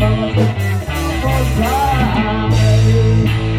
Cause I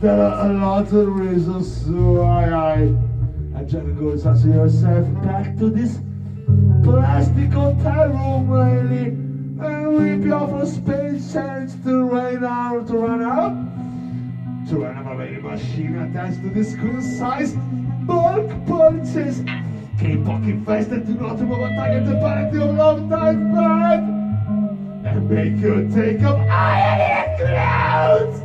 there are a lot of reasons why I I try to go yourself. Back to this plastic hotel room lately. And rip you off a space change to rain out to run out. To run out my baby machine attached to this cool size bulk punches keep fucking fast and do not move a target to penalty of long time back and make you take up the clouds.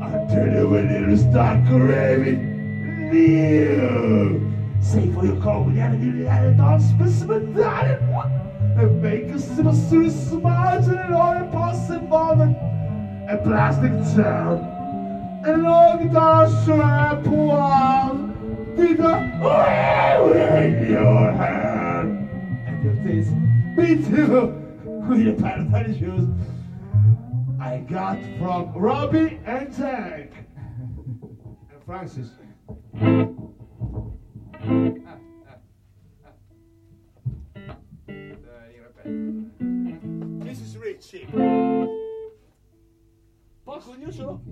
Until you will near start craving new. Say for your call when you had a dog specimen diet and make a simple Swiss margin in all impossible a plastic town and long dark shampoo did a in your hand. And your taste me too with a pair of tennis shoes I got from Robbie and Jack. And Francis. This is Richie. Posso io solo?